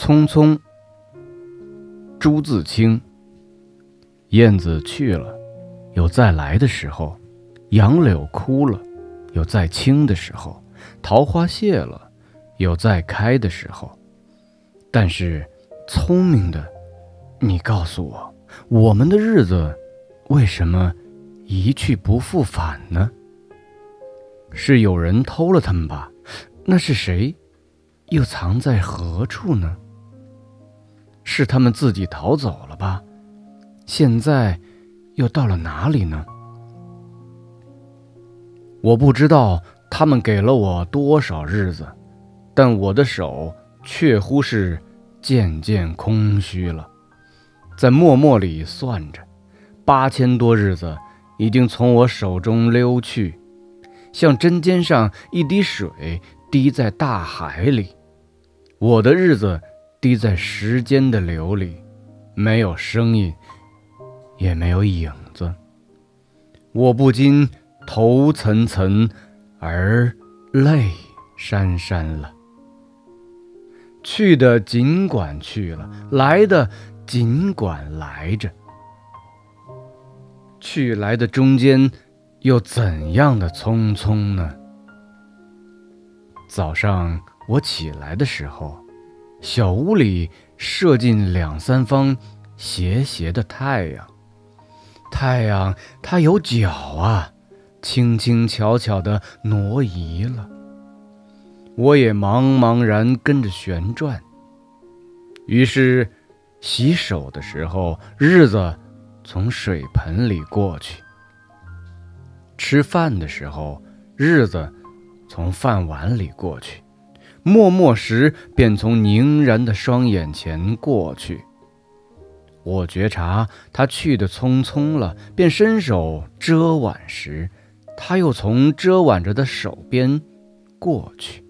匆匆。朱自清。燕子去了，有再来的时候；杨柳枯了，有再青的时候；桃花谢了，有再开的时候。但是，聪明的，你告诉我，我们的日子为什么一去不复返呢？是有人偷了他们吧？那是谁？又藏在何处呢？是他们自己逃走了吧？现在又到了哪里呢？我不知道他们给了我多少日子，但我的手确乎是渐渐空虚了。在默默里算着，八千多日子已经从我手中溜去，像针尖上一滴水滴在大海里。我的日子滴在时间的流里，没有声音，也没有影子。我不禁头涔涔，而泪潸潸了。去的尽管去了，来的尽管来着。去来的中间，又怎样的匆匆呢？早上。我起来的时候，小屋里射进两三方斜斜的太阳。太阳它有脚啊，轻轻巧巧地挪移了。我也茫茫然跟着旋转。于是，洗手的时候，日子从水盆里过去；吃饭的时候，日子从饭碗里过去。默默时，便从凝然的双眼前过去。我觉察他去的匆匆了，便伸手遮挽时，他又从遮挽着的手边过去。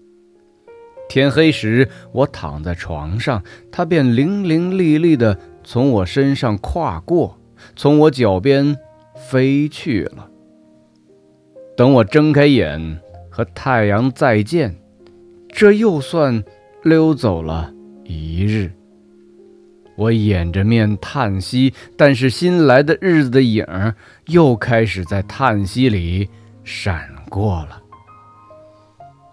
天黑时，我躺在床上，他便伶伶俐俐地从我身上跨过，从我脚边飞去了。等我睁开眼，和太阳再见。这又算溜走了一日。我掩着面叹息，但是新来的日子的影儿又开始在叹息里闪过了。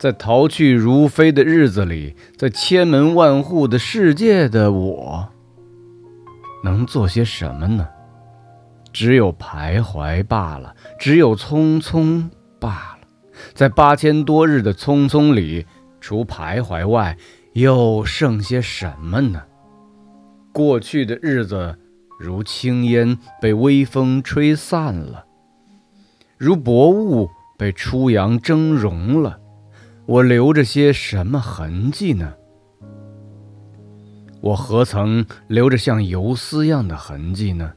在逃去如飞的日子里，在千门万户的世界的我，能做些什么呢？只有徘徊罢了，只有匆匆罢了。在八千多日的匆匆里。除徘徊外，又剩些什么呢？过去的日子如轻烟，被微风吹散了；如薄雾，被初阳蒸融了。我留着些什么痕迹呢？我何曾留着像游丝样的痕迹呢？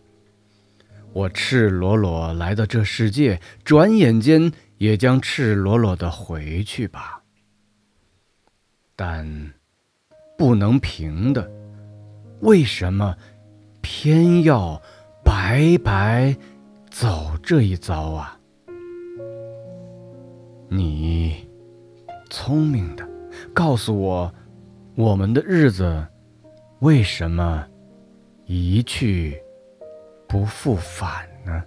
我赤裸裸来到这世界，转眼间也将赤裸裸的回去吧。但不能平的，为什么偏要白白走这一遭啊？你聪明的，告诉我，我们的日子为什么一去不复返呢？